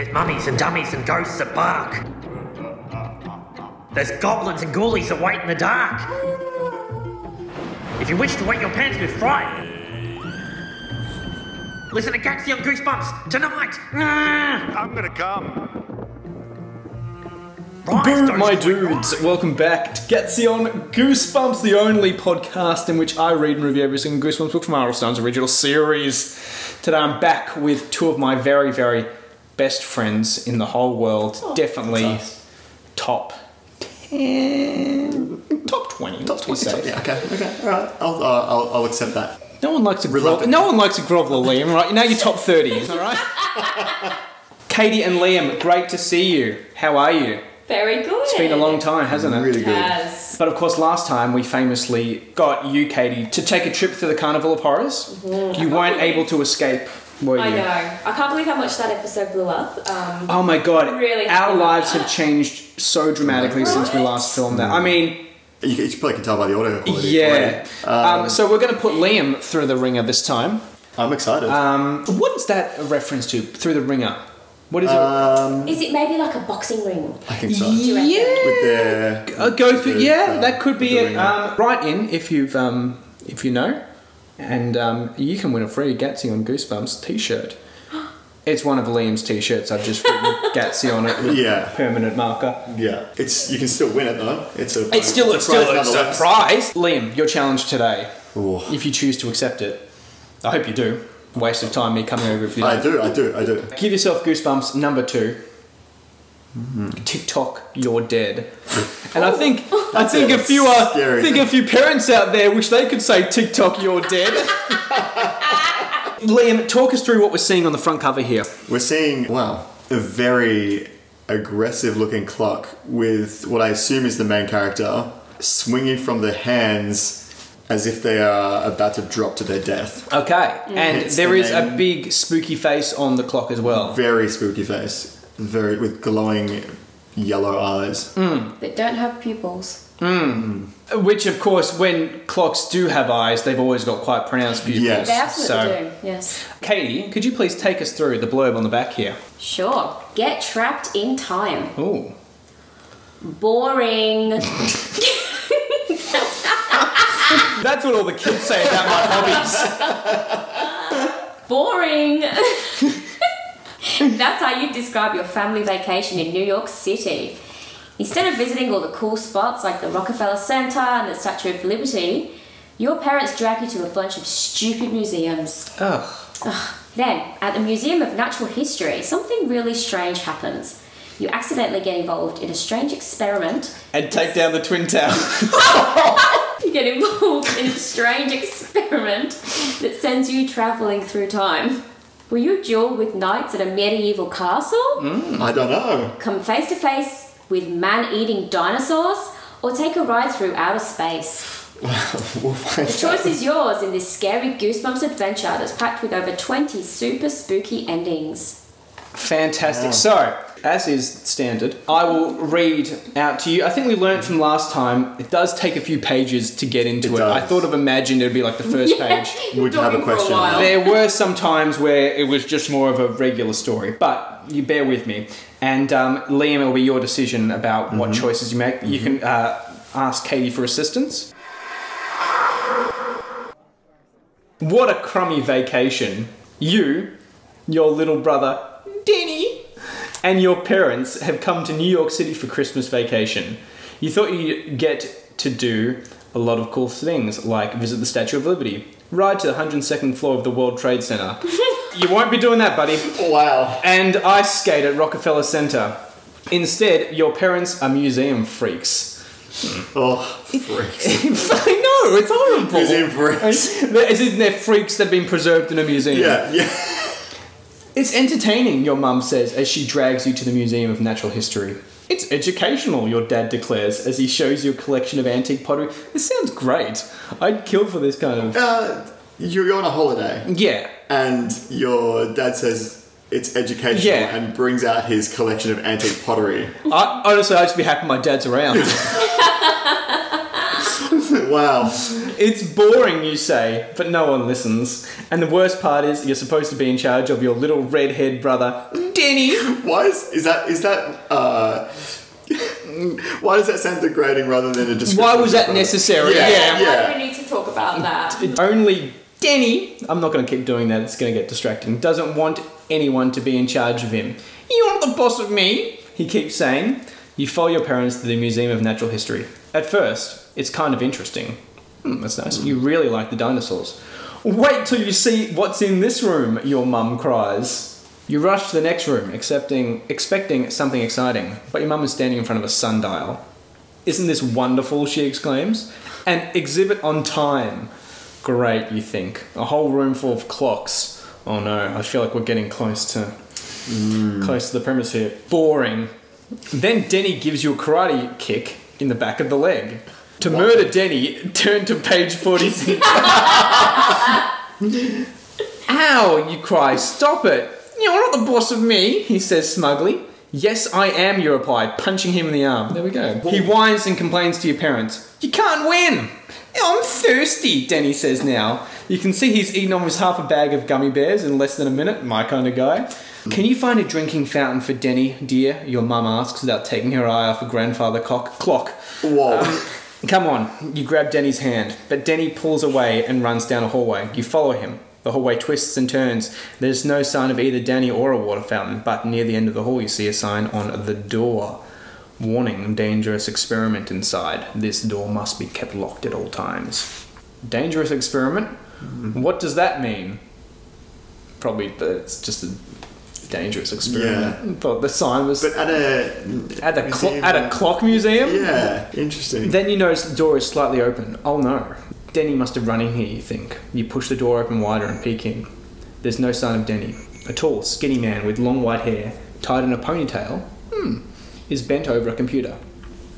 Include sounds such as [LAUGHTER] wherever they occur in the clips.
There's mummies and dummies and ghosts that bark. There's goblins and ghoulies that wait in the dark. If you wish to wet your pants with fright, listen to Gatsy on Goosebumps tonight. Mm. I'm gonna come. Rise, Boom, my you- dudes! Welcome back to Gatsy on Goosebumps, the only podcast in which I read and review every single Goosebumps book from R.L. Stine's original series. Today I'm back with two of my very, very best friends in the whole world. Definitely top 10, top 20. Top 20. Yeah, okay, okay, all right. I'll, uh, I'll, I'll accept that. No one likes a grovel. No one likes a groveler, Liam. Right? Now you're top 30. All right. [LAUGHS] Katie and Liam, great to see you. How are you? Very good. It's been a long time, hasn't it? Really good. Yes. But of course, last time we famously got you, Katie, to take a trip to the Carnival of Horrors. You weren't able to escape, were you? I know. I can't believe how much that episode blew up. Um, Oh my god, Really our lives about have changed so dramatically since we last filmed that. I mean, You, you probably can tell by the audio quality. yeah. already. Um, so we're going to put Liam through the ringer this time. I'm excited. Um, what is that a reference to? Through the ringer? What is it? um, is it maybe like a boxing ring? I think so. you yeah. With their Uh, go through. with, Yeah, uh, that could be with it. ringer. Um, write in if you've um, if you know, and um, you can win a free Gatsy on Goosebumps T-shirt. [GASPS] It's one of Liam's T-shirts. I've just written [LAUGHS] Gatsy on it with Yeah. permanent marker. yeah, it's you can still win it though. It's a It's still it's prize still a surprise. Liam, your challenge today, Ooh. if you choose to accept it, I hope you do. Waste of time me coming over if you I don't. do, I do, I do. Give yourself Goosebumps number two. Tick Tock, you're dead. [LAUGHS] And I think [LAUGHS] I think a few uh, Scary. think a few parents out there wish they could say Tick Tock, you're dead. [LAUGHS] Liam, talk us through what we're seeing on the front cover here. We're seeing wow a very aggressive looking clock with what I assume is the main character swinging from the hands as if they are about to drop to their death. Okay, and It's there the is a name. big spooky face on the clock as well. Very spooky face, very with glowing yellow eyes. Hmm. That don't have pupils. Hmm. Hmm. Which, of course, when clocks do have eyes, they've always got quite pronounced pupils. Yes. They absolutely So, do. Yes. Katie, could you please take us through the blurb on the back here? Sure. Get trapped in time. Ooh. Boring. [LAUGHS] [LAUGHS] That's what all the kids say about my hobbies. Boring. [LAUGHS] [LAUGHS] That's how you describe your family vacation in New York City. Instead of visiting all the cool spots like the Rockefeller Center and the Statue of Liberty, your parents drag you to a bunch of stupid museums. Ugh. Then, at the Museum of Natural History, something really strange happens. You accidentally get involved in a strange experiment. And take down the Twin Towers. [LAUGHS] You get involved in a strange [LAUGHS] experiment that sends you traveling through time. Will you duel with knights at a medieval castle? Mm, I don't know. Come face to face with man eating dinosaurs? Or take a ride through outer space? [LAUGHS] we'll find The choice is yours in this scary Goosebumps adventure that's packed with over 20 super spooky endings. Fantastic. So, as is standard, I will read out to you. I think we learned from last time, it does take a few pages to get into It it. I does. thought of imagined it would be like the first [LAUGHS] page. Would you have a question? while. There were some times where it was just more of a regular story, but you bear with me. And um, Liam, it'll be your decision about what choices you make. You can uh, ask Katie for assistance. What a crummy vacation. You, your little brother, Denny, and your parents have come to New York City for Christmas vacation. You thought you'd get to do a lot of cool things, like visit the Statue of Liberty, ride to the 102nd floor of the World Trade Center. [LAUGHS] you won't be doing that, buddy. Wow. And ice skate at Rockefeller Center. Instead, your parents are museum freaks. Hmm. Oh, freaks. [LAUGHS] I know, it's horrible. Museum freaks. In they're freaks that have been preserved in a museum. Yeah, yeah. It's entertaining, your mum says as she drags you to the Museum of Natural History. It's educational, your dad declares as he shows you a collection of antique pottery. This sounds great. I'd kill for this kind of. Uh, you're on a holiday, Yeah. and your dad says it's educational Yeah. and brings out his collection of antique pottery. I, honestly, I'd just be happy my dad's around. [LAUGHS] [LAUGHS] wow. It's boring, you say, but no one listens. And the worst part is, you're supposed to be in charge of your little redhead brother, Denny. Denny. Why is is that is that uh why does that sound degrading rather than a description? Why was that the- necessary? Yeah. Yeah. Why do we need to talk about that? Only Denny, I'm not going to keep doing that, it's going to get distracting, doesn't want anyone to be in charge of him. You're not the boss of me, he keeps saying. You follow your parents to the Museum of Natural History. At first, it's kind of interesting. Hmm, that's nice. You really like the dinosaurs. Wait till you see what's in this room, your mum cries. You rush to the next room, accepting, expecting something exciting, but your mum is standing in front of a sundial. Isn't this wonderful? she exclaims. An exhibit on time. Great, you think. A whole room full of clocks. Oh no, I feel like we're getting close to close to the premise here. Boring. Then Denny gives you a karate kick in the back of the leg. To murder Denny, turn to page 46. Ow, you cry. Stop it. You're not the boss of me, he says smugly. Yes, I am, you reply, punching him in the arm. There we go. He whines and complains to your parents. You can't win. I'm thirsty, Denny says now. You can see he's eaten almost half a bag of gummy bears in less than a minute, my kind of guy. Can you find a drinking fountain for Denny, dear? Your mum asks without taking her eye off a grandfather cock- clock. Whoa. Um, [LAUGHS] Come on, you grab Denny's hand, but Denny pulls away and runs down a hallway. You follow him. The hallway twists and turns. There's no sign of either Danny or a water fountain, but near the end of the hall you see a sign on the door. Warning, dangerous experiment inside. This door must be kept locked at all times. Dangerous experiment? Mm-hmm. What does that mean? Probably it's just a dangerous experiment. But the sign was but at a at the clo- at a clock museum. Yeah, interesting. Then you notice the door is slightly open. Oh no. Denny must have run in here, you think. You push the door open wider and peek in. There's no sign of Denny. A tall, skinny man with long white hair, tied in a ponytail, hmm, is bent over a computer.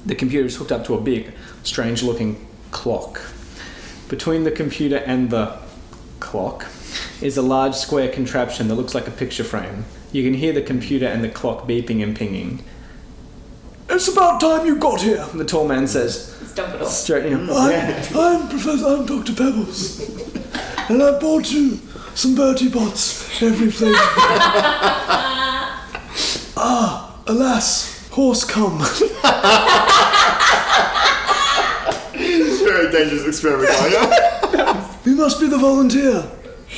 The computer is hooked up to a big, strange looking clock. Between the computer and the clock is a large square contraption that looks like a picture frame. You can hear the computer and the clock beeping and pinging. It's about time you got here, the tall man says, It's Dumbledore. straightening up. I'm, I'm Professor, I'm Dr. Pebbles. and I bought you some Bertie Botts, every flavour. [LAUGHS] ah, alas, horse cum. Very dangerous experiment going [LAUGHS] on. you must be the volunteer.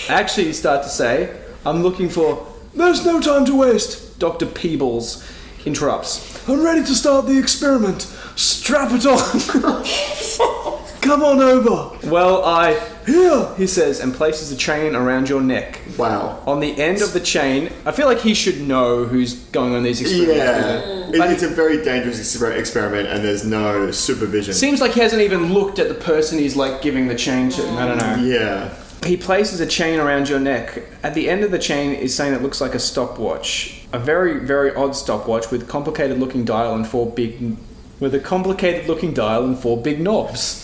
Actually, you start to say, I'm looking for There's no time to waste. Dr. Peebles. Interrupts. I'm ready to start the experiment. Strap it on. [LAUGHS] Come on over. Well, I. Here. He says, and places a chain around your neck. Wow. On the end of the chain, I feel like he should know who's going on these experiments. Yeah. it. It, it's a very dangerous exper- experiment and there's no supervision. Seems like he hasn't even looked at the person he's like giving the chain to. I don't know. yeah. He places a chain around your neck. At the end of the chain is something that looks like a stopwatch. A very, very odd stopwatch with complicated looking dial and four big with a complicated looking dial and four big knobs.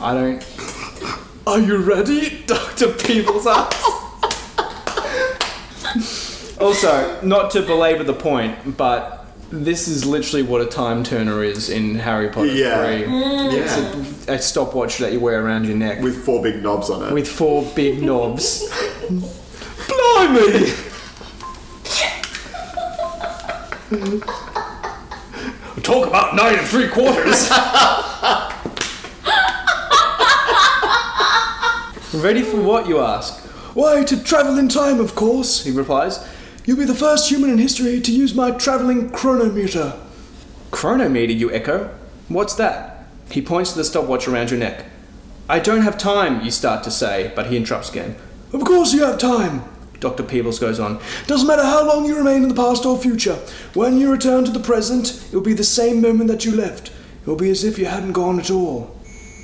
I don't Are you ready? [LAUGHS] Dr. Peebles asks. also, not to belabor the point, but this is literally what a time turner is in Harry Potter Yeah. 3. Yeah. It's a, a stopwatch that you wear around your neck With four big knobs on it. with four big [LAUGHS] knobs. Blimey! [LAUGHS] Talk about nine and three quarters. [LAUGHS] Ready for what you ask? Why, to travel in time, of course. He replies. You'll be the first human in history to use my travelling chronometer. Chronometer, you echo. What's that? He points to the stopwatch around your neck. I don't have time, you start to say, but he interrupts again. Of course you have time. Dr. Peebles goes on. Doesn't matter how long you remain in the past or future. When you return to the present, it will be the same moment that you left. It will be as if you hadn't gone at all.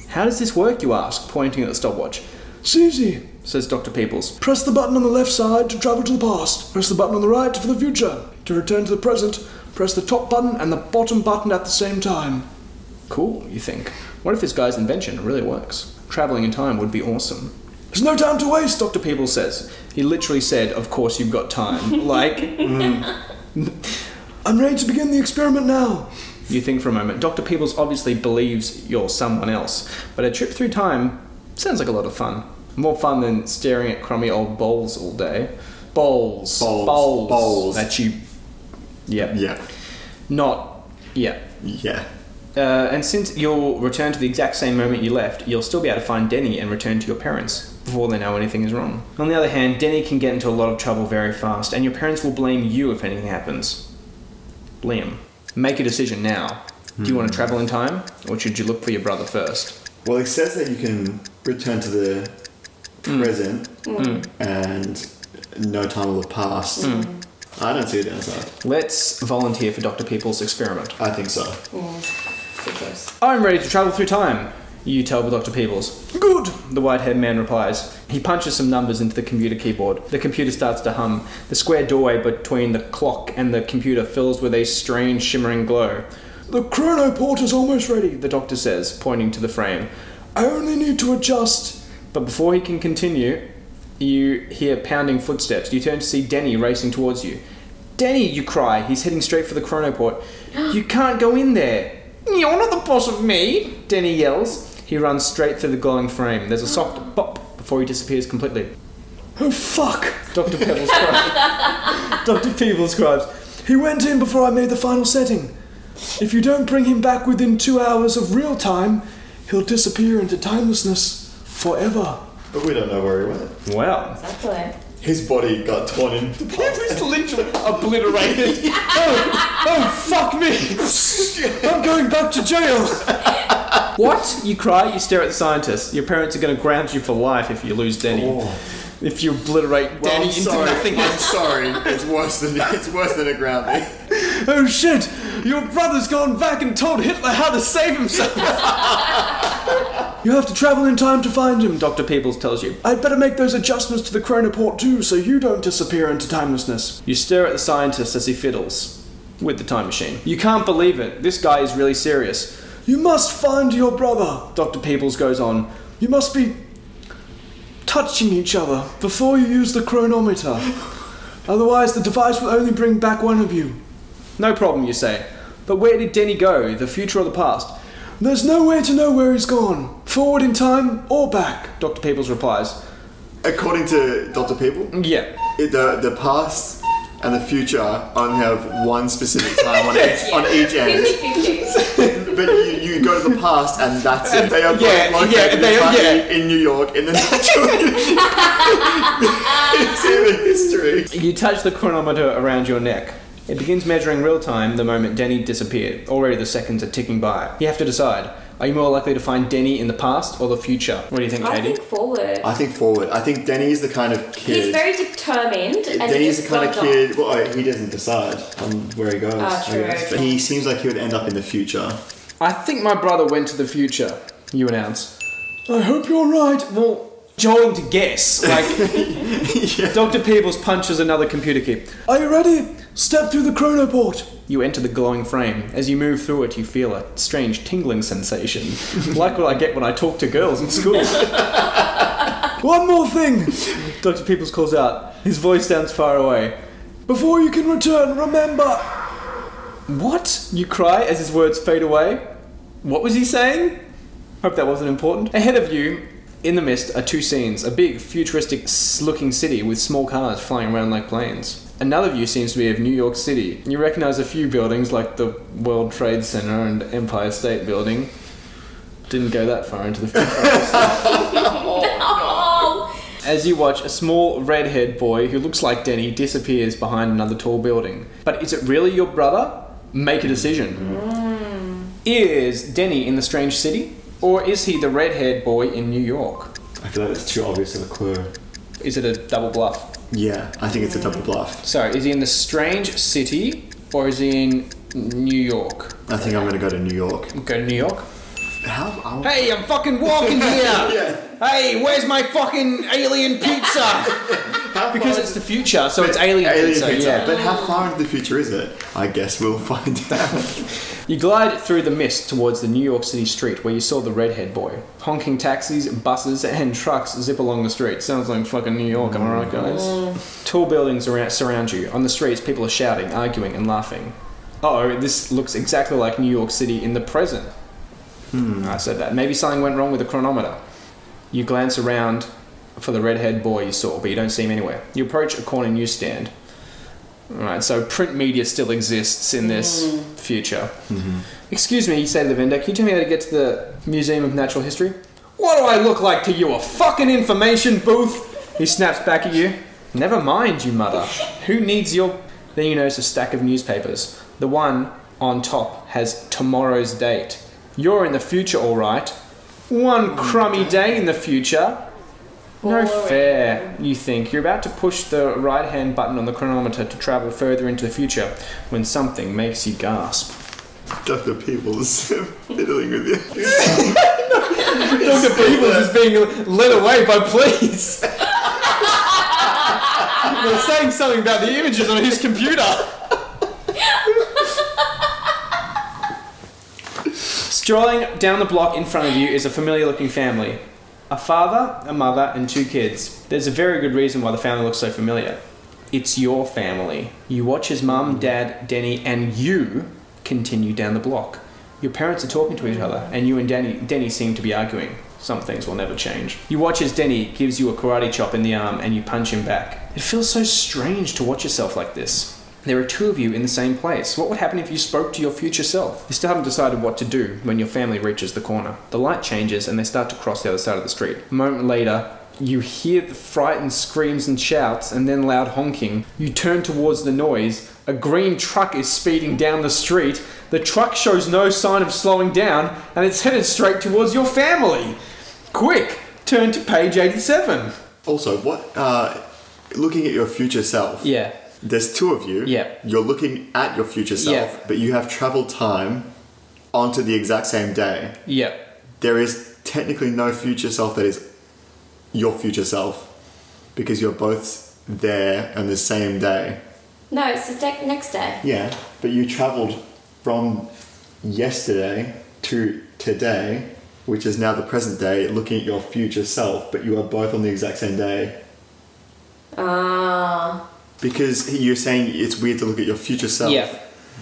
How does this work, you ask, pointing at the stopwatch. It's easy. Says Dr. Peebles. Press the button on the left side to travel to the past. Press the button on the right for the future. To return to the present, press the top button and the bottom button at the same time. Cool, you think. What if this guy's invention really works? Traveling in time would be awesome. There's no time to waste. Dr. Peebles says. He literally said, Of course you've got time. [LAUGHS] like, mm. I'm ready to begin the experiment now. you think for a moment. Dr. Peebles obviously believes you're someone else, but a trip through time sounds like a lot of fun. More fun than staring at crummy old bowls all day. Bowls. Bowls. Bowls. Bowls. That you. Yeah. Yeah. Not. Yeah. Yeah. Uh, and since you'll return to the exact same moment you left, you'll still be able to find Denny and return to your parents before they know anything is wrong. On the other hand, Denny can get into a lot of trouble very fast, and your parents will blame you if anything happens. Liam, make a decision now. Do you want to travel in time, or should you look for your brother first? Well, it says that you can return to the present mm. Mm. and no time will have passed. Mm. I don't see a downside. Let's volunteer for Dr. People's experiment. I think so. Good choice. I'm ready to travel through time, you tell the Dr. Peebles. Good, the white haired man replies. He punches some numbers into the computer keyboard. The computer starts to hum. The square doorway between the clock and the computer fills with a strange shimmering glow. The chronoport is almost ready, the doctor says, pointing to the frame. I only need to adjust. But before he can continue, you hear pounding footsteps. You turn to see Denny racing towards you. Denny, you cry. He's heading straight for the chronoport. [GASPS] you can't go in there. You're not the boss of me, Denny yells. He runs straight through the glowing frame. There's a soft [GASPS] bop before he disappears completely. Oh fuck! Dr. [LAUGHS] Pebbles cries. Dr. Peebles cries. He went in before I made the final setting. If you don't bring him back within two hours of real time, he'll disappear into timelessness forever. But we don't know where he went. Wow. Exactly. His body got torn into [LAUGHS] He was literally obliterated. [LAUGHS] oh, oh, fuck me! I'm going back to jail. what? You cry. You stare at the scientist. Your parents are going to ground you for life if you lose Denny. Oh. If you obliterate Well, Danny I'm into sorry. nothing. I'm sorry. It's worse than it's worse than a grounding. oh shit! Your brother's gone back and told Hitler how to save himself. [LAUGHS] you have to travel in time to find him. Dr. Peebles tells you. I'd better make those adjustments to the chronoport too, so you don't disappear into timelessness. You stare at the scientist as he fiddles with the time machine. You can't believe it. This guy is really serious. You must find your brother. Dr. Peebles goes on. You must be touching each other before you use the chronometer. Otherwise, the device will only bring back one of you. No problem, you say. But where did Denny go? The future or the past? There's no way to know where he's gone. Forward in time or back, Dr. Peebles replies. According to Dr. People, Yeah. it- the the past and the future only have one specific [LAUGHS] time on each on each end. 50-50. But you, you go to the past and that's it. They are both Yeah, located yeah, they are- entirely yeah. in New York in the natural it's [LAUGHS] human history. You touch the chronometer around your neck. It begins measuring real time the moment Denny disappeared. Already the seconds are ticking by. You have to decide. Are you more likely to find Denny in the past or the future? What do you think, Katie? I Katie? think forward. I think forward. I think Denny is the kind of kid. He's very determined, and Denny's he's the kind of gone kid. Well, oh, he doesn't decide on where he goes. Ah, I true. guess. But he seems like he would end up in the future. I think my brother went to the future, you announce. I hope you're right. Well, To guess. Like, [LAUGHS] Dr. Peebles punches another computer key. Are you ready? Step through the chronoport. You enter the glowing frame. As you move through it, you feel a strange tingling sensation, [LAUGHS] like what I get when I talk to girls in school. [LAUGHS] One more thing, Dr. Peebles calls out. His voice sounds far away. Before you can return, remember. What? You cry as his words fade away. What was he saying? Hope that wasn't important. Ahead of you, in the mist, are two scenes a big, futuristic looking city with small cars flying around like planes. Another view seems to be of New York City. You recognize a few buildings like the World Trade Center and Empire State Building. Didn't go that far into the future. Oh, [LAUGHS] As you watch, a small red-haired boy who looks like Denny disappears behind another tall building. But is it really your brother? Make a decision. Mm. Is Denny in the strange city? Or is he the red-haired boy in New York? I feel like it's too obvious of a clue. Is it a double bluff? Yeah, I think it's a double bluff. So, is he in the strange city or is he in New York? I think I'm gonna go to New York. Go to New York. How? I'm, Hey, I'm fucking walking [LAUGHS] here. Hey, where's my fucking alien pizza? [LAUGHS] because it's the future, so it's alien, Alien pizza. pizza. Yeah. But how far into the future is it? I guess we'll find out. [LAUGHS] You glide through the mist towards the New York City street where you saw the redhead boy. Honking taxis, buses, and trucks zip along the street. Sounds like fucking New York, am I right, guys? Tall buildings around, surround you. On the streets, people are shouting, arguing, and laughing. Oh, this looks exactly like New York City in the present. Hmm, I said that. Maybe something went wrong with the chronometer. You glance around for the redhead boy you saw, but you don't see him anywhere. You approach a corner newsstand. Alright, so print media still exists in this mm. future. Mm-hmm. Excuse me, you say to the vendor, can you tell me how to get to the Museum of Natural History? What do I look like to you? A fucking information booth? He snaps back at you. Never mind, you mutter. Who needs your. Then you notice a stack of newspapers. The one on top has tomorrow's date. You're in the future, alright. One crummy mm. day in the future. No fair, you think. You're about to push the right hand button on the chronometer to travel further into the future when something makes you gasp. Dr. Peebles [LAUGHS] fiddling with you. [LAUGHS] Dr. Peebles is being led away by police. [LAUGHS] They're saying something about the images on his computer. Strolling down the block in front of you is a familiar looking family. A father, a mother, and two kids. There's a very good reason why the family looks so familiar. It's your family. You watch as mum, dad, Denny, and you continue down the block. Your parents are talking to each other, and you and Denny, Denny seem to be arguing. Some things will never change. You watch as Denny gives you a karate chop in the arm and you punch him back. It feels so strange to watch yourself like this. There are two of you in the same place. What would happen if you spoke to your future self? You still haven't decided what to do when your family reaches the corner. The light changes and they start to cross the other side of the street. A moment later, you hear the frightened screams and shouts and then loud honking. You turn towards the noise. A green truck is speeding down the street. The truck shows no sign of slowing down and it's headed straight towards your family. Quick, turn to page 87. Also, what, uh, looking at your future self. Yeah. There's two of you. Yeah. You're looking at your future self, Yeah. but you have traveled time onto the exact same day. Yep. There is technically no future self that is your future self because you're both there on the same day. No, it's the de- next day. Yeah, but you traveled from yesterday to today, which is now the present day, looking at your future self, but you are both on the exact same day. Ah. Because you're saying it's weird to look at your future self, Yeah.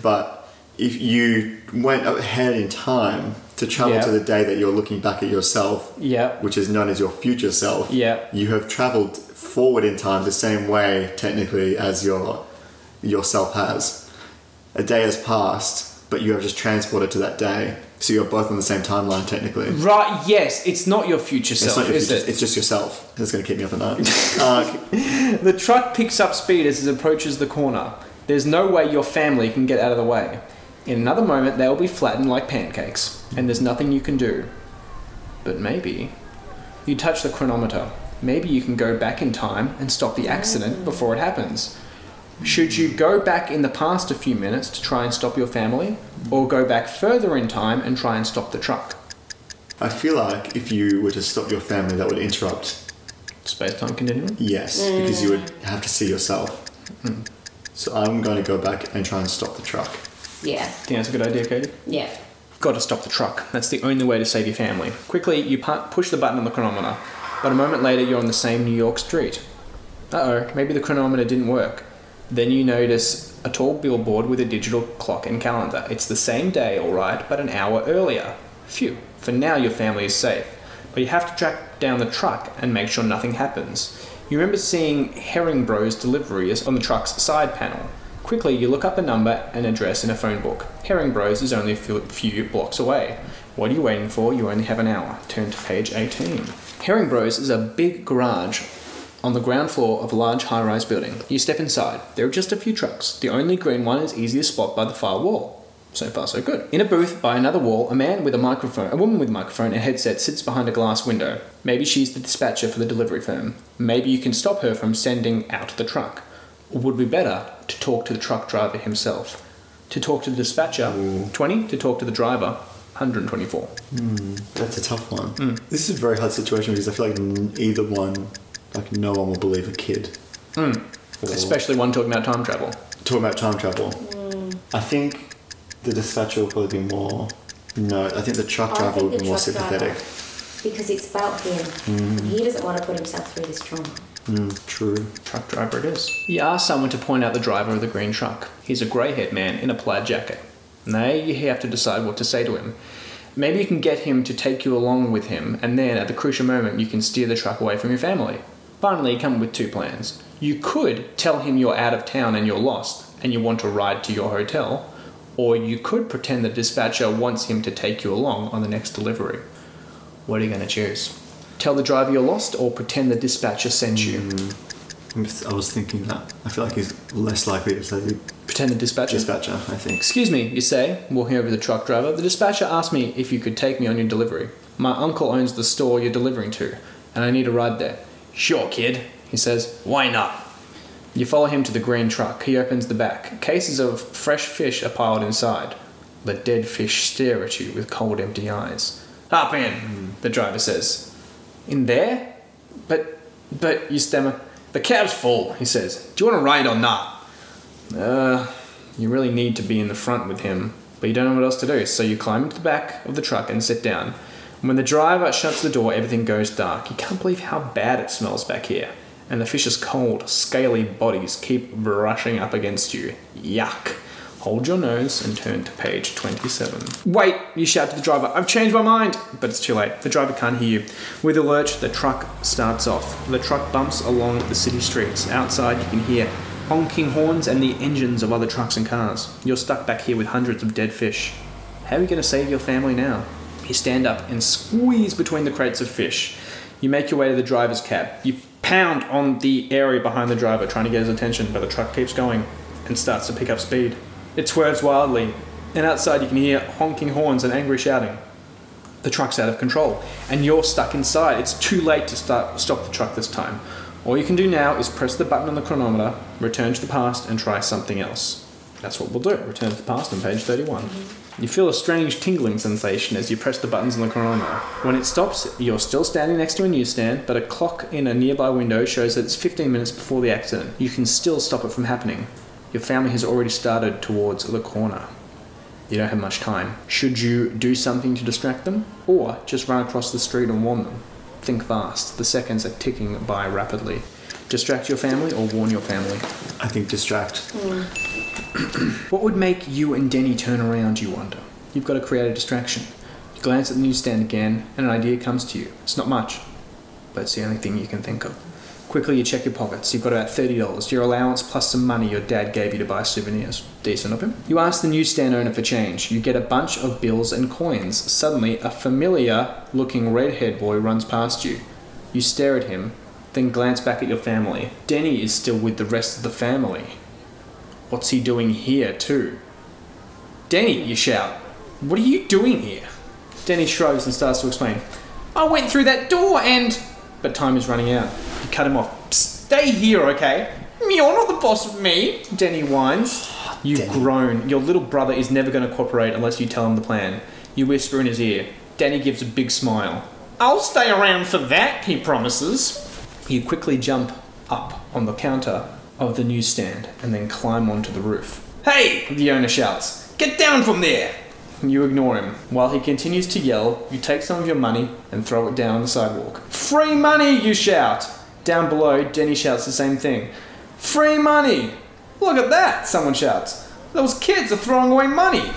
but if you went ahead in time to travel Yeah. to the day that you're looking back at yourself, Yep. which is known as your future self, Yeah. you have traveled forward in time the same way technically as your yourself has. A day has passed, but you have just transported to that day, so you're both on the same timeline technically. Right, yes, it's not your future It's self, not your is future, it? it's just yourself. It's going to keep me up at night. [LAUGHS] uh, The truck picks up speed as it approaches the corner. There's no way your family can get out of the way. In another moment, they'll be flattened like pancakes, and there's nothing you can do. But maybe. You touch the chronometer. Maybe you can go back in time and stop the accident before it happens. Should you go back in the past a few minutes to try and stop your family, or go back further in time and try and stop the truck? I feel like if you were to stop your family, that would interrupt. Space time continuum? Yes, because you would have to see yourself. Hmm. So I'm going to go back and try and stop the truck. Yeah. Think that's a good idea, Katie? Yeah. Got to stop the truck. That's the only way to save your family. Quickly, you push the button on the chronometer, but a moment later, you're on the same New York street. Uh oh, maybe the chronometer didn't work. Then you notice a tall billboard with a digital clock and calendar. It's the same day, alright, but an hour earlier. Phew, for now your family is safe. But you have to track down the truck and make sure nothing happens. You remember seeing Herring Bros delivery on the truck's side panel. Quickly, you look up a number and address in a phone book. Herring Bros is only a few blocks away. What are you waiting for? You only have an hour. Turn to page 18. Herring Bros is a big garage on the ground floor of a large high rise building. You step inside. There are just a few trucks. The only green one is easy to spot by the far wall. So far, so good. In a booth by another wall, a man with a microphone, a woman with a microphone and headset sits behind a glass window. Maybe she's the dispatcher for the delivery firm. Maybe you can stop her from sending out the truck. Or would it be better to talk to the truck driver himself? To talk to the dispatcher, 20. To talk to the driver, 124. That's a tough one. Hmm. This is a very hard situation because I feel like either one, like no one will believe a kid. Or- Especially one talking about time travel. talking about time travel. I think the dispatcher will probably be more. No, I think the truck driver think will be more truck driver. sympathetic. Because it's about him. He doesn't want to put himself through this trauma. Mm, true. Truck driver it is. You ask someone to point out the driver of the green truck. He's a grey haired man in a plaid jacket. Now you have to decide what to say to him. Maybe you can get him to take you along with him, and then at the crucial moment, you can steer the truck away from your family. Finally, you come with two plans. You could tell him you're out of town and you're lost, and you want to ride to your hotel, or you could pretend the dispatcher wants him to take you along on the next delivery. What are you going to choose? Tell the driver you're lost, or pretend the dispatcher sent you? Mm. I'm I was thinking that. I feel like he's less likely to say Pretend the dispatcher. dispatcher, I think. Excuse me, you say, walking over to the truck driver. The dispatcher asked me if you could take me on your delivery. My uncle owns the store you're delivering to, and I need a ride there. Sure, kid, he says. Why not? You follow him to the green truck. He opens the back. Cases of fresh fish are piled inside. The dead fish stare at you with cold, empty eyes. Hop in, the driver says. In there? But, but, you stammer. The cab's full, he says. Do you want to ride or not? Uh, you really need to be in the front with him, but you don't know what else to do, so you climb into the back of the truck and sit down. When the driver shuts the door, everything goes dark. You can't believe how bad it smells back here. And the fish's cold, scaly bodies keep brushing up against you. Yuck. Hold your nose and turn to page 27. Wait, you shout to the driver, I've changed my mind! But it's too late. The driver can't hear you. With a lurch, the truck starts off. The truck bumps along the city streets. Outside, you can hear honking horns and the engines of other trucks and cars. You're stuck back here with hundreds of dead fish. How are you going to save your family now? You stand up and squeeze between the crates of fish. You make your way to the driver's cab. You pound on the area behind the driver, trying to get his attention, but the truck keeps going and starts to pick up speed. It swerves wildly, and outside you can hear honking horns and angry shouting. The truck's out of control, and you're stuck inside. It's too late to start, stop the truck this time. All you can do now is press the button on the chronometer, return to the past, and try something else. That's what we'll do. Return to the past on page 31. You feel a strange tingling sensation as you press the buttons on the chronometer. When it stops, you're still standing next to a newsstand, but a clock in a nearby window shows that it's 15 minutes before the accident. You can still stop it from happening. Your family has already started towards the corner. You don't have much time. Should you do something to distract them, or just run across the street and warn them? Think fast. The seconds are ticking by rapidly. Distract your family or warn your family. I think distract. Hmm. What would make you and Denny turn around, you wonder? You've got to create a distraction. You glance at the newsstand again, and an idea comes to you. It's not much, but it's the only thing you can think of. Quickly, you check your pockets. You've got about $30, your allowance plus some money your dad gave you to buy souvenirs. Decent of him. You ask the newsstand owner for change. You get a bunch of bills and coins. Suddenly, a familiar looking red haired boy runs past you. You stare at him, then glance back at your family. Denny is still with the rest of the family. What's he doing here, too? Denny, you shout. What are you doing here? Denny shrugs and starts to explain. I went through that door and. But time is running out. You cut him off. Stay here, okay? You're not the boss of me. Denny whines. You groan. Your little brother is never going to cooperate unless you tell him the plan. You whisper in his ear. Danny gives a big smile. I'll stay around for that, he promises. You quickly jump up on the counter of the newsstand and then climb onto the roof. Hey! The owner shouts. Get down from there! You ignore him. While he continues to yell, you take some of your money and throw it down on the sidewalk. Free money! You shout. Down below, Denny shouts the same thing. Free money! Look at that! Someone shouts. Those kids are throwing away money!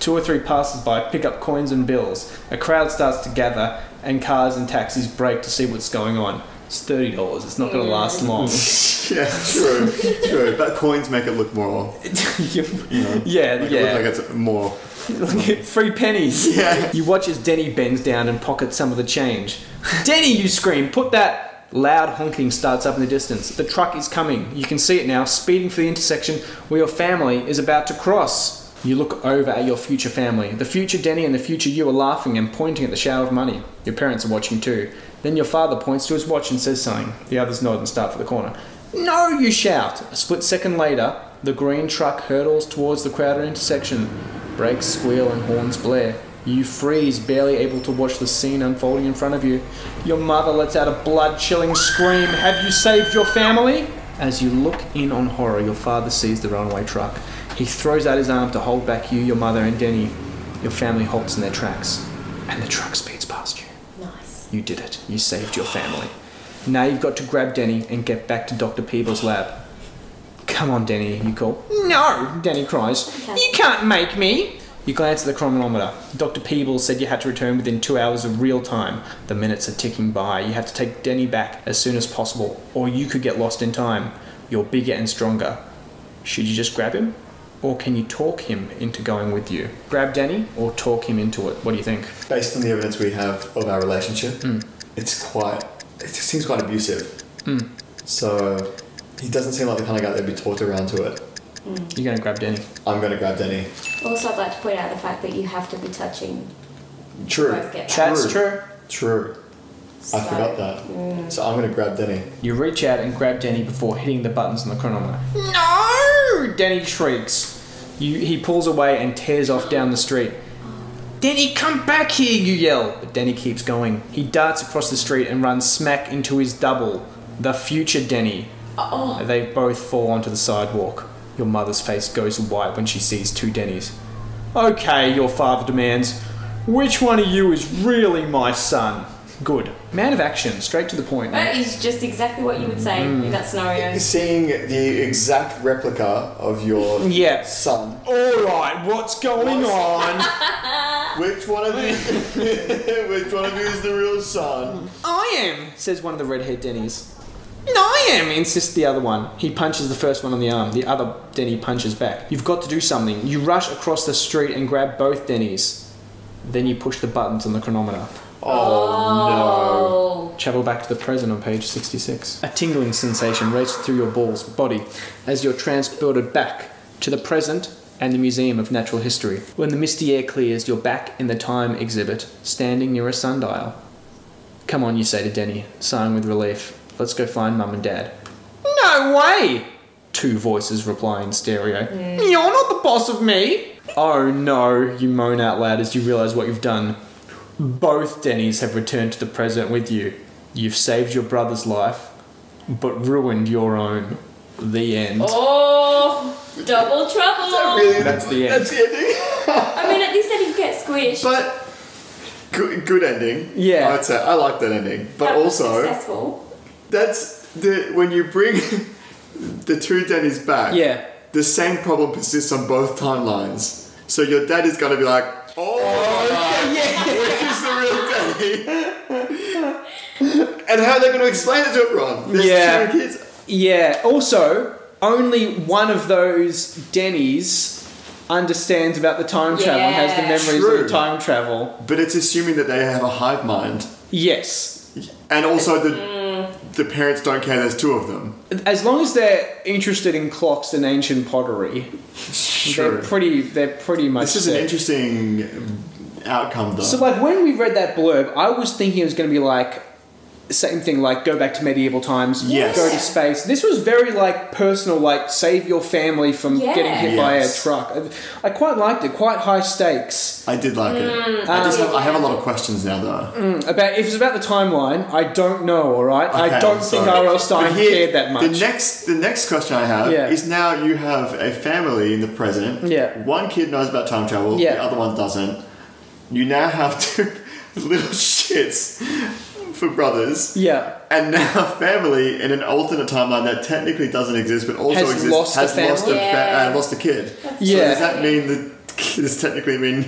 Two or three passers-by pick up coins and bills. A crowd starts to gather, and cars and taxis brake to see what's going on. It's thirty dollars. It's not going to mm. last long. [LAUGHS] Yeah, true, true. But coins make it look more. [LAUGHS] [LAUGHS] yeah, Make yeah. it look like it's more. Free pennies. Yeah. You watch as Denny bends down and pockets some of the change. Denny, you scream, put that. Loud honking starts up in the distance. The truck is coming. You can see it now, speeding for the intersection where your family is about to cross. You look over at your future family. The future Denny and the future you are laughing and pointing at the shower of money. Your parents are watching too. Then your father points to his watch and says something. The others nod and start for the corner. No, you shout. A split second later, the green truck hurtles towards the crowded intersection. Brakes squeal and horns blare. You freeze, barely able to watch the scene unfolding in front of you. Your mother lets out a blood chilling scream Have you saved your family? As you look in on horror, your father sees the runaway truck. He throws out his arm to hold back you, your mother, and Denny. Your family halts in their tracks, and the truck speeds past you. You did it. You saved your family. Now you've got to grab Denny and get back to Dr. Peebles' lab. Come on, Denny, you call. No, Denny cries. Okay. You can't make me. You glance at the chronometer. Dr. Peebles said you had to return within two hours of real time. The minutes are ticking by. You have to take Denny back as soon as possible, or you could get lost in time. You're bigger and stronger. Should you just grab him? Or can you talk him into going with you? Grab Danny or talk him into it? What do you think? Based on the evidence we have of our relationship, it's quite. It seems quite abusive. So he doesn't seem like the kind of guy that'd be talked around to it. You're going to grab Danny. I'm gonna grab Danny. Also, I'd like to point out the fact that you have to be touching. True. Both get back. That's true. True. I So- mm. forgot that. So I'm gonna grab Denny. You reach out and grab Denny before hitting the buttons on the chronometer. No! Denny shrieks. You, he pulls away and tears off down the street. Denny, come back here, you yell. But Denny keeps going. He darts across the street and runs smack into his double, the future Denny. Oh, They both fall onto the sidewalk. Your mother's face goes white when she sees two Denny's. Okay, your father demands. Which one of you is really my son? Good. Man of action, straight to the point. that is just exactly what you would say in mm. that scenario. Seeing the exact replica of your Yeah. son. Alright, what's going on? [LAUGHS] Which one of you? [LAUGHS] which one of you is the real son? I am, says one of the red-haired Denny's. No, I am, insists the other one. He punches the first one on the arm. The other Denny punches back. You've got to do something. You rush across the street and grab both Denny's. Then you push the buttons on the chronometer. Oh, no. Travel back to the present on page 66. A tingling sensation races through your balls body as you're transported back to the present and the Museum of Natural History. When the misty air clears, you're back in the time exhibit, standing near a sundial. Come on, you say to Denny, sighing with relief. Let's go find Mum and Dad. No way! Two voices reply in stereo. You're not the boss of me! Oh no, you moan out loud as you realise what you've done. Both Denny's have returned to the present with you. You've saved your brother's life, but ruined your own. The end. oh, double trouble. Really? That's the end. That's the ending. I mean, at least they didn't get squished. But good, good ending. Yeah. I would say I like that ending. But That also, successful. that's the when you bring the two Denny's back. Yeah. The same problem persists on both timelines. So your dad is gonna be like, oh, which is the real Denny? [LAUGHS] and how are they gonna explain it to everyone? There's Yeah. two kids. Yeah, also, only one of those Denny's understands about the time travel and has the Yeah. memories True. of the time travel. But it's assuming that they have a hive mind. Yes. And also the Mm. the parents don't care there's two of them. As long as they're interested in clocks and ancient pottery, they're pretty they're pretty much This is an interesting outcome though. So like when we read that blurb, I was thinking it was going to be like same thing like go back to medieval times, Yes. go to space. This was very like personal, like save your family from Yeah. getting hit by a truck. I, I quite liked it, quite high stakes. I did like it. Mm. I just Um, have, I have a lot of questions now though. About if it's about the timeline, I don't know. All right, I don't I'm think sorry. R.L. Stine But here, cared that much. The next, the next question I have Yeah. is now you have a family in the present. Yeah. One kid knows about time travel. Yeah. The other one doesn't. You now have two [LAUGHS] little shits for brothers. yeah, And now family in an alternate timeline that technically doesn't exist but also Has exists lost a has lost a, family? fa- Yeah. uh, lost a kid. Yeah. So does that mean the kid is technically mean?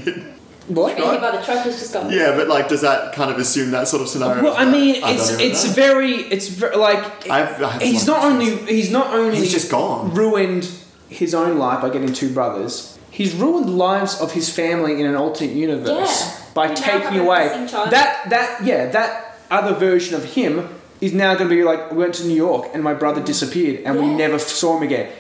what? Being by the truck has just gone. Yeah, but like, does that kind of assume that sort of scenario? Well, I mean, I it's it's know. very it's very like I've- I have he's not only he's not only He's just gone. ruined his own life by getting two brothers. He's ruined the lives of his family in an alternate universe Yeah. by You taking away that that yeah that other version of him is now going to be like we went to New York and my brother disappeared and we never saw him again.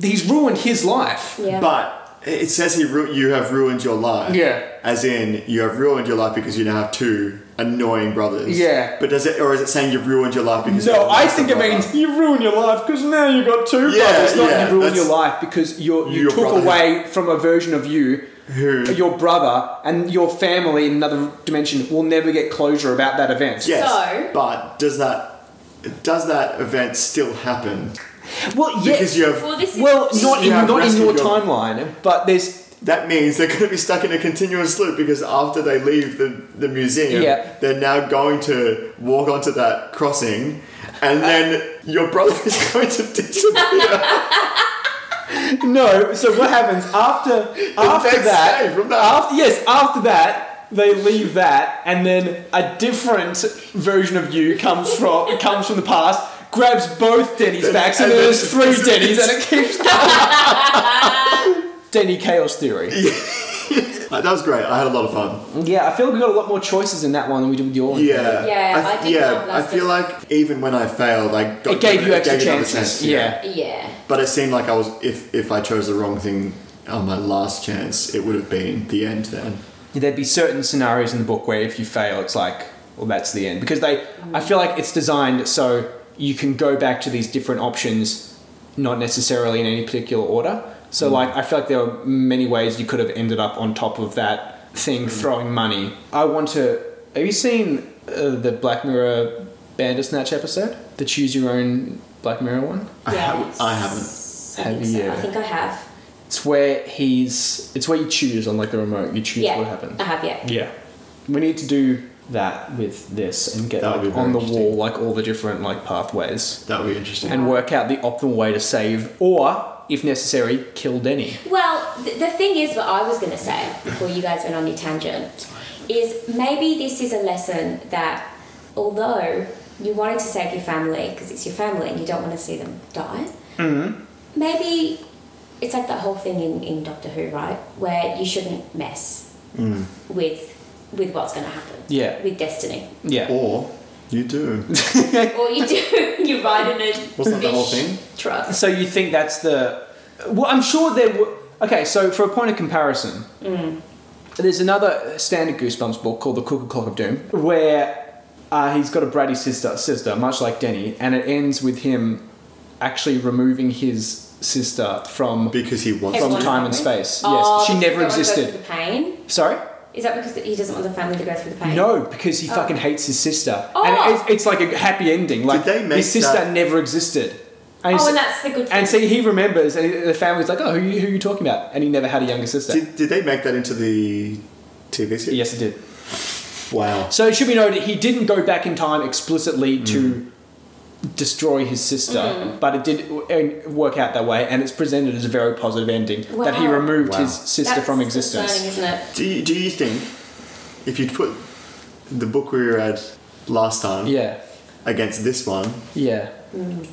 He's ruined his life. Yeah. But it says he ru- you have ruined your life. Yeah. As in, you have ruined your life because you now have two annoying brothers. Yeah. But does it, or is it saying you've ruined your life because? No, you've I think it brother? means you've ruined your life because now you've got two Yeah, brothers. Not yeah, you ruined your life because you you took brother- away from a version of you, Who- your brother, and your family in another dimension will never get closure about that event. Yes. So- But does that does that event still happen? Well, yeah. Because you have. Well, this is well, not You in have not in your your- timeline, but there's That means they're going to be stuck in a continuous loop because after they leave the, the museum, Yeah. they're now going to walk onto that crossing, and then your brother is [LAUGHS] going to disappear. [LAUGHS] no. So what happens after after next that? day from that. After yes, after that they leave that, and then a different version of you comes from comes from the past, grabs both Denny's backs, and, and then then there's three it's- [LAUGHS] Denny's, and it keeps going. [LAUGHS] Denny chaos theory. Uh, That was great. I had a lot of fun. Yeah, I feel like we got a lot more choices in that one than we did with your one. Yeah, Yeah, I did yeah. I feel like even when I failed, I got It gave you extra gave chances. chance, yeah. Yeah. But it seemed like I was if if I chose the wrong thing on my last chance, it would have been the end then. Yeah, there'd be certain scenarios in the book where if you fail, it's like, well, that's the end. Because they, I feel like it's designed so you can go back to these different options, not necessarily in any particular order. So, like, I feel like there are many ways you could have ended up on top of that thing throwing money. I want to. Have you seen uh, the Black Mirror Bandersnatch episode? The Choose Your Own Black Mirror one? I, haven't, I haven't. I Have think so. you? I think I have. It's where he's. It's where you choose on like the remote. You choose Yeah. what happens. I have, yeah. Yeah. We need to do that with this and get That would like, be very on the interesting. wall like all the different like pathways That would be interesting. and work out the optimal way to save or if necessary kill Denny. Well, th- the thing is, what I was going to say before you guys went on your tangent is maybe this is a lesson that although you wanted to save your family because it's your family and you don't want to see them die, mm-hmm. maybe it's like that whole thing in, in Doctor Who, right? Where you shouldn't mess mm. with with what's going to happen. Yeah. With destiny. Yeah. or you do. [LAUGHS] or you do, [LAUGHS] you ride in a Wasn't that the whole thing? truck. So you think that's the well I'm sure there were okay, so for a point of comparison, there's another standard Goosebumps book called The Cuckoo Clock of Doom, where uh, he's got a bratty sister, sister, much like Denny, and it ends with him actually removing his sister from Because he wants From time and family? space, yes. Oh, She never they don't wanna go existed. The pain. sorry. Is that because he doesn't want the family to go through the pain? No, because he fucking hates his sister, Oh. and it's, it's like a happy ending. Like they make his sister that- never existed. And Oh, and that's the good thing. And see, he remembers, and the family's like, "Oh, who, who are you talking about?" And he never had a younger sister. Did, did they make that into the TV series? yes, it did. Wow. So it should be noted he didn't go back in time explicitly Mm. to destroy his sister, Mm. but it did work out that way, and it's presented as a very positive ending that he removed Wow. his sister That's from existence. isn't it? Do you, do you think if you'd put the book we read last time Yeah, against this one, yeah.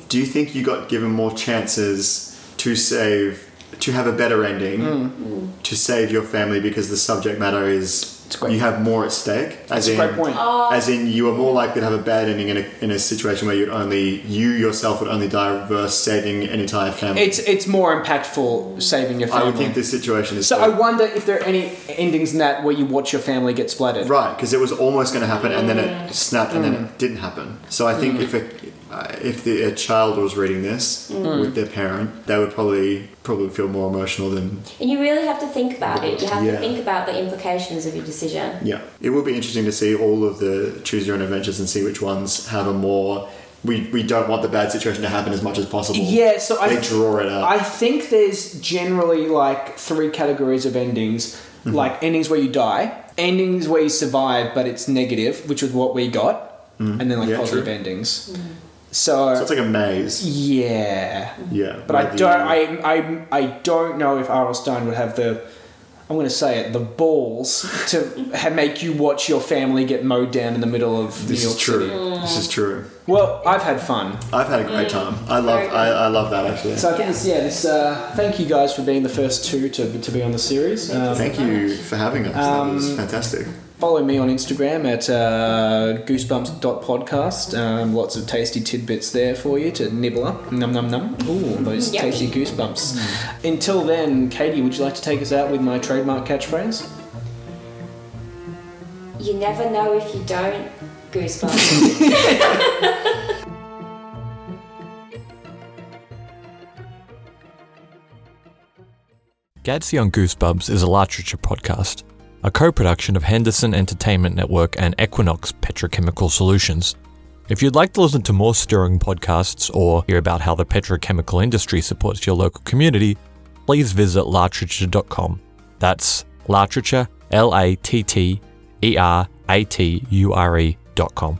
do you think you got given more chances to save, to have a better ending, Mm. to save your family because the subject matter is a great you have more at stake? That's as a in, great point. As in, you are more likely to have a bad ending in a, in a situation where you'd only you yourself would only die versus saving an entire family. It's it's more impactful saving your family. I would think this situation is so I wonder if there are any endings in that where you watch your family get splattered. Right, because it was almost going to happen, and then Mm. it snapped, and then it didn't happen. So I think if a uh, if the, a child was reading this Mm. with their parent, they would probably probably feel more emotional than And you really have to think about it. You have Yeah. to think about the implications of your decision. yeah. It will be interesting to see all of the choose your own adventures and see which ones have a more. We, we don't want the bad situation to happen as much as possible. Yeah, so I they draw it out. I think there's generally like three categories of endings. Mm-hmm. Like endings where you die, endings where you survive but it's negative, which is what we got, and then like. Yeah, positive true. endings. So, so it's like a maze. yeah, Yeah, but I don't. I, I I don't know if R.L. Stine would have the. I'm going to say it. The balls to ha- make you watch your family get mowed down in the middle of This New York is true. City. This is true. Well, I've had fun. I've had a great time. I love I, I love that actually. So I think it's, yeah. This, uh, thank you guys for being the first two to, to be on the series. Um, Thank you for having us. that was Um, fantastic. Follow me on Instagram at uh, goosebumps.podcast. Um, lots of tasty tidbits there for you to nibble up. Num num num. Ooh, those Yummy. tasty goosebumps. Until then, Katie, would you like to take us out with my trademark catchphrase? You never know if you don't. Goosebumps. [LAUGHS] Gadsby on Goosebumps is a literature podcast, a co production of Henderson Entertainment Network and Equinox Petrochemical Solutions. If you'd like to listen to more stirring podcasts or hear about how the petrochemical industry supports your local community, please visit larterature.com. That's Larterature, L A T T E R A T U R E.com.